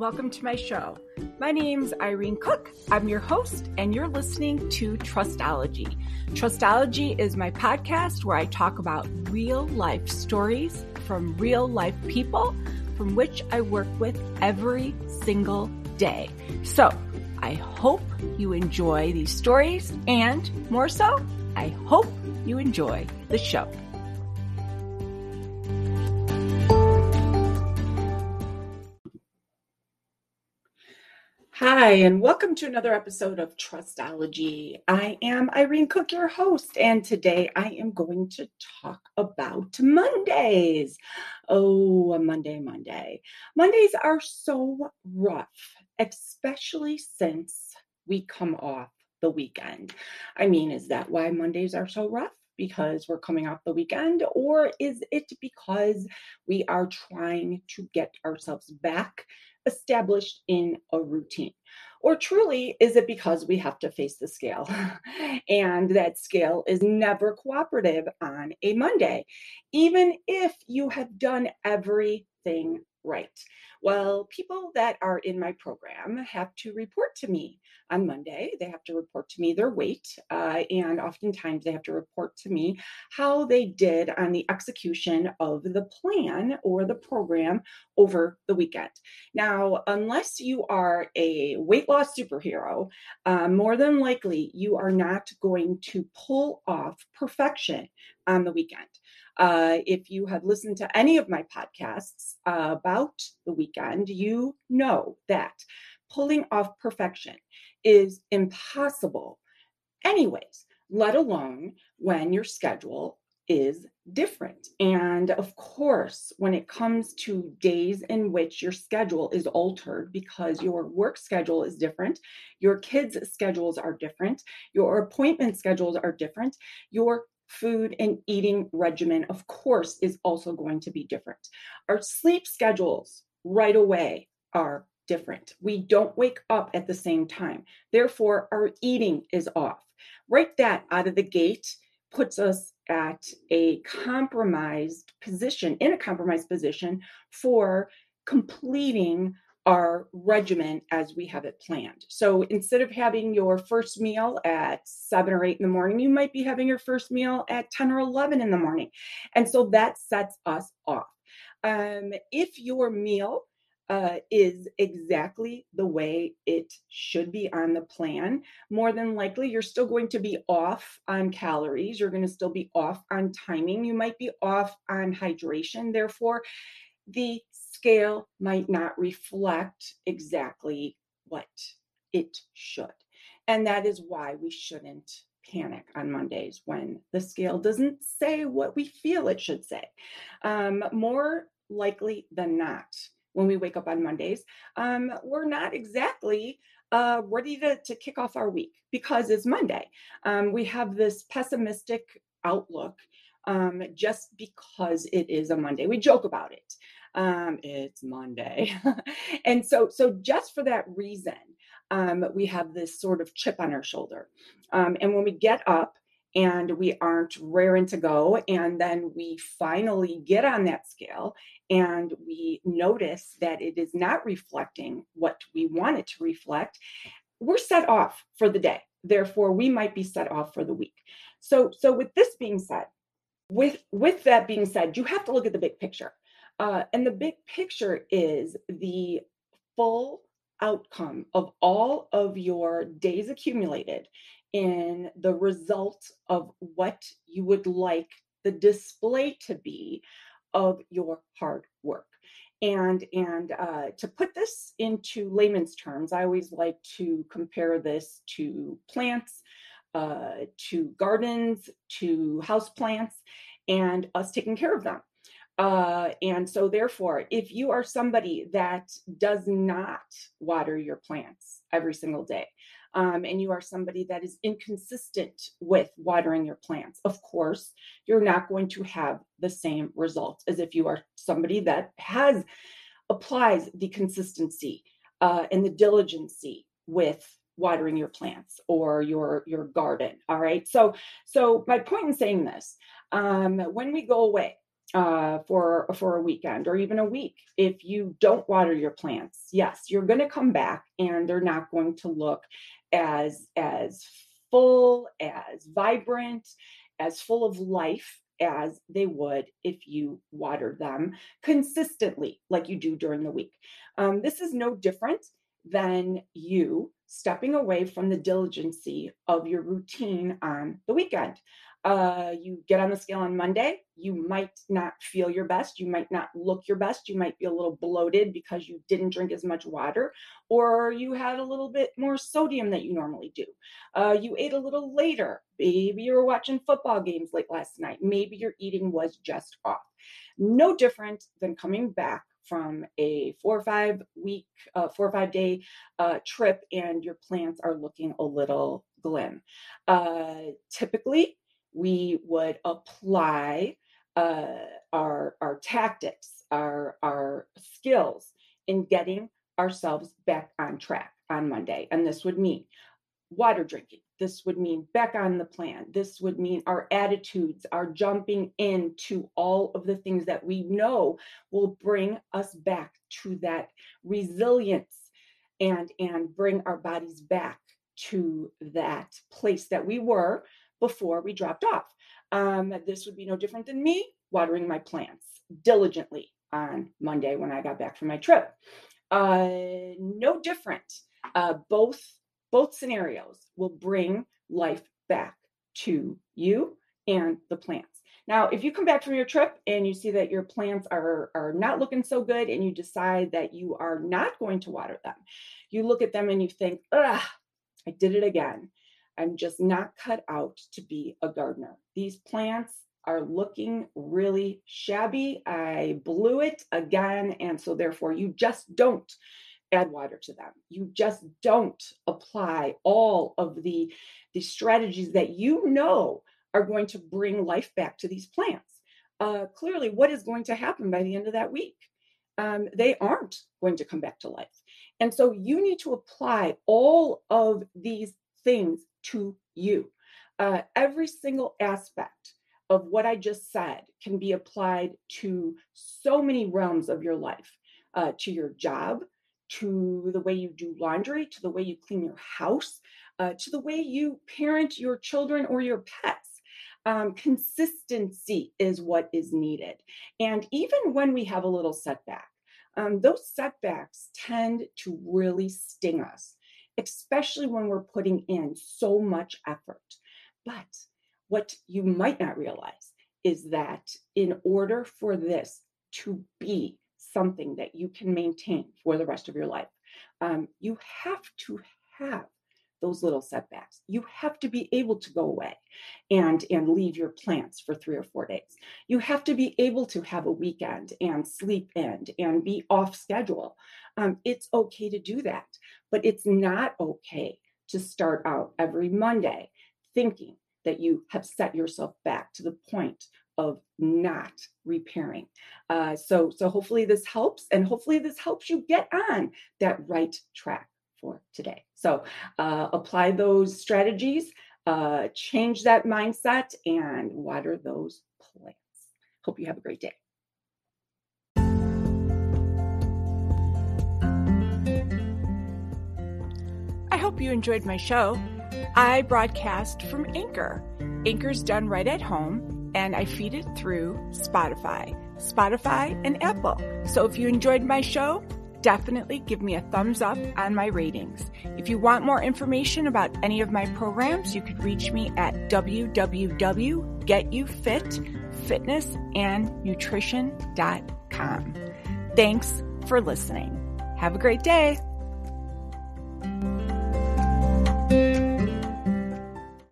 welcome to my show. My name's Irene Cook. I'm your host, and you're listening to Trustology. Trustology is my podcast where I talk about real life stories from real life people from which I work with every single day. So I hope you enjoy these stories, and more so, I hope you enjoy the show. Hi, and welcome to another episode of Trustology. I am Irene Cook, your host, and today I am going to talk about Mondays. Oh, a Monday, Monday. Mondays are so rough, especially since we come off the weekend. I mean, is that why Mondays are so rough? because we're coming off the weekend, or is it because we are trying to get ourselves back established in a routine? Or truly, is it because we have to face the scale? and that scale is never cooperative on a Monday, even if you have done everything right. Well, people that are in my program have to report to me on Monday. They have to report to me their weight, uh, and oftentimes they have to report to me how they did on the execution of the plan or the program over the weekend. Now, unless you are a weight loss superhero, uh, more than likely you are not going to pull off perfection on the weekend. Uh, if you have listened to any of my podcasts uh, about the weekend, you know that pulling off perfection is impossible, anyways, let alone when your schedule is different. And of course, when it comes to days in which your schedule is altered because your work schedule is different, your kids' schedules are different, your appointment schedules are different, your food and eating regimen, of course, is also going to be different. Our sleep schedules right away are different. We don't wake up at the same time. Therefore, our eating is off. Right that out of the gate puts us at a compromised position, in a compromised position for completing our regimen as we have it planned. So instead of having your first meal at seven or eight in the morning, you might be having your first meal at 10 or 11 in the morning. And so that sets us off. Um, if your meal uh, is exactly the way it should be on the plan, more than likely you're still going to be off on calories. You're going to still be off on timing. You might be off on hydration. Therefore, the scale might not reflect exactly what it should. And that is why we shouldn't panic on Mondays when the scale doesn't say what we feel it should say. Um, more likely than not, when we wake up on Mondays, um, we're not exactly uh, ready to, to kick off our week because it's Monday. Um, we have this pessimistic outlook um, just because it is a Monday. We joke about it um, it's Monday. and so, so just for that reason, um, we have this sort of chip on our shoulder. Um, and when we get up and we aren't raring to go, and then we finally get on that scale and we notice that it is not reflecting what we want it to reflect, we're set off for the day. Therefore, we might be set off for the week. So, so with this being said, with with that being said, you have to look at the big picture. Uh, and the big picture is the full outcome of all of your days accumulated in the result of what you would like the display to be of your hard work. And and uh, to put this into layman's terms i always like to compare this to plants uh, to gardens to house plants and us taking care of them uh, and so, therefore, if you are somebody that does not water your plants every single day, um, and you are somebody that is inconsistent with watering your plants, of course, you're not going to have the same results as if you are somebody that has applies the consistency uh, and the diligency with watering your plants or your your garden all right? So so my point in saying this um, when we go away uh, for for a weekend or even a week. If you don't water your plants, yes, you're going to come back and they're not going to look as as full, as vibrant, as full of life as they would if you watered them consistently, like you do during the week. Um, this is no different than you stepping away from the diligency of your routine on the weekend uh, you get on the scale on Monday, you might not feel your best. You might not look your best. You might be a little bloated because you didn't drink as much water, or you had a little bit more sodium that you normally do. Uh, you ate a little later. Maybe you were watching football games late last night. Maybe your eating was just off. No different than coming back from a four or five week, uh, four or five day uh, trip, and your plants are looking a little glim. Uh, typically, we would apply uh, our, our tactics, our, our skills in getting ourselves back on track on Monday. And this would mean water drinking. This would mean back on the plan. This would mean our attitudes, our jumping into all of the things that we know will bring us back to that resilience and and bring our bodies back to that place that we were before we dropped off. Um, this would be no different than me watering my plants diligently on Monday when I got back from my trip. Uh, no different. Uh, both both scenarios will bring life back to you and the plants. Now, if you come back from your trip and you see that your plants are, are not looking so good and you decide that you are not going to water them, you look at them and you think, ugh, I did it again. I'm just not cut out to be a gardener. These plants are looking really shabby. I blew it again. And so, therefore, you just don't add water to them. You just don't apply all of the, the strategies that you know are going to bring life back to these plants. Uh, clearly, what is going to happen by the end of that week? Um, they aren't going to come back to life. And so you need to apply all of these things to you. Uh, every single aspect of what I just said can be applied to so many realms of your life uh, to your job, to the way you do laundry, to the way you clean your house, uh, to the way you parent your children or your pets. Um, consistency is what is needed. And even when we have a little setback, um, those setbacks tend to really sting us especially when we're putting in so much effort. But what you might not realize is that in order for this to be something that you can maintain for the rest of your life, um, you have to have those little setbacks. You have to be able to go away and and leave your plants for 3 or 4 days. You have to be able to have a weekend and sleep in and be off schedule. Um, it's okay to do that, but it's not okay to start out every Monday thinking that you have set yourself back to the point of not repairing. Uh, so, so hopefully this helps, and hopefully this helps you get on that right track for today. So uh, apply those strategies, uh, change that mindset, and water those plants. Hope you have a great day. I hope you enjoyed my show. I broadcast from Anchor. Anchor's done right at home, and I feed it through Spotify, Spotify, and Apple. So if you enjoyed my show, definitely give me a thumbs up on my ratings. If you want more information about any of my programs, you could reach me at www.getyoufitfitnessandnutrition.com. Thanks for listening. Have a great day.